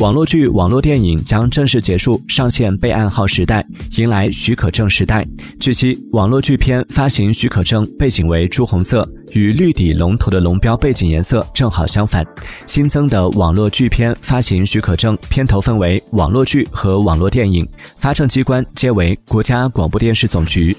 网络剧网络电影将正式结束上线备案号时代迎来许可证时代。据悉网络剧片发行许可证背景为朱红色与绿底龙头的龙标背景颜色正好相反。新增的网络剧片发行许可证片头分为网络剧和网络电影。发证机关皆为国家广播电视总局。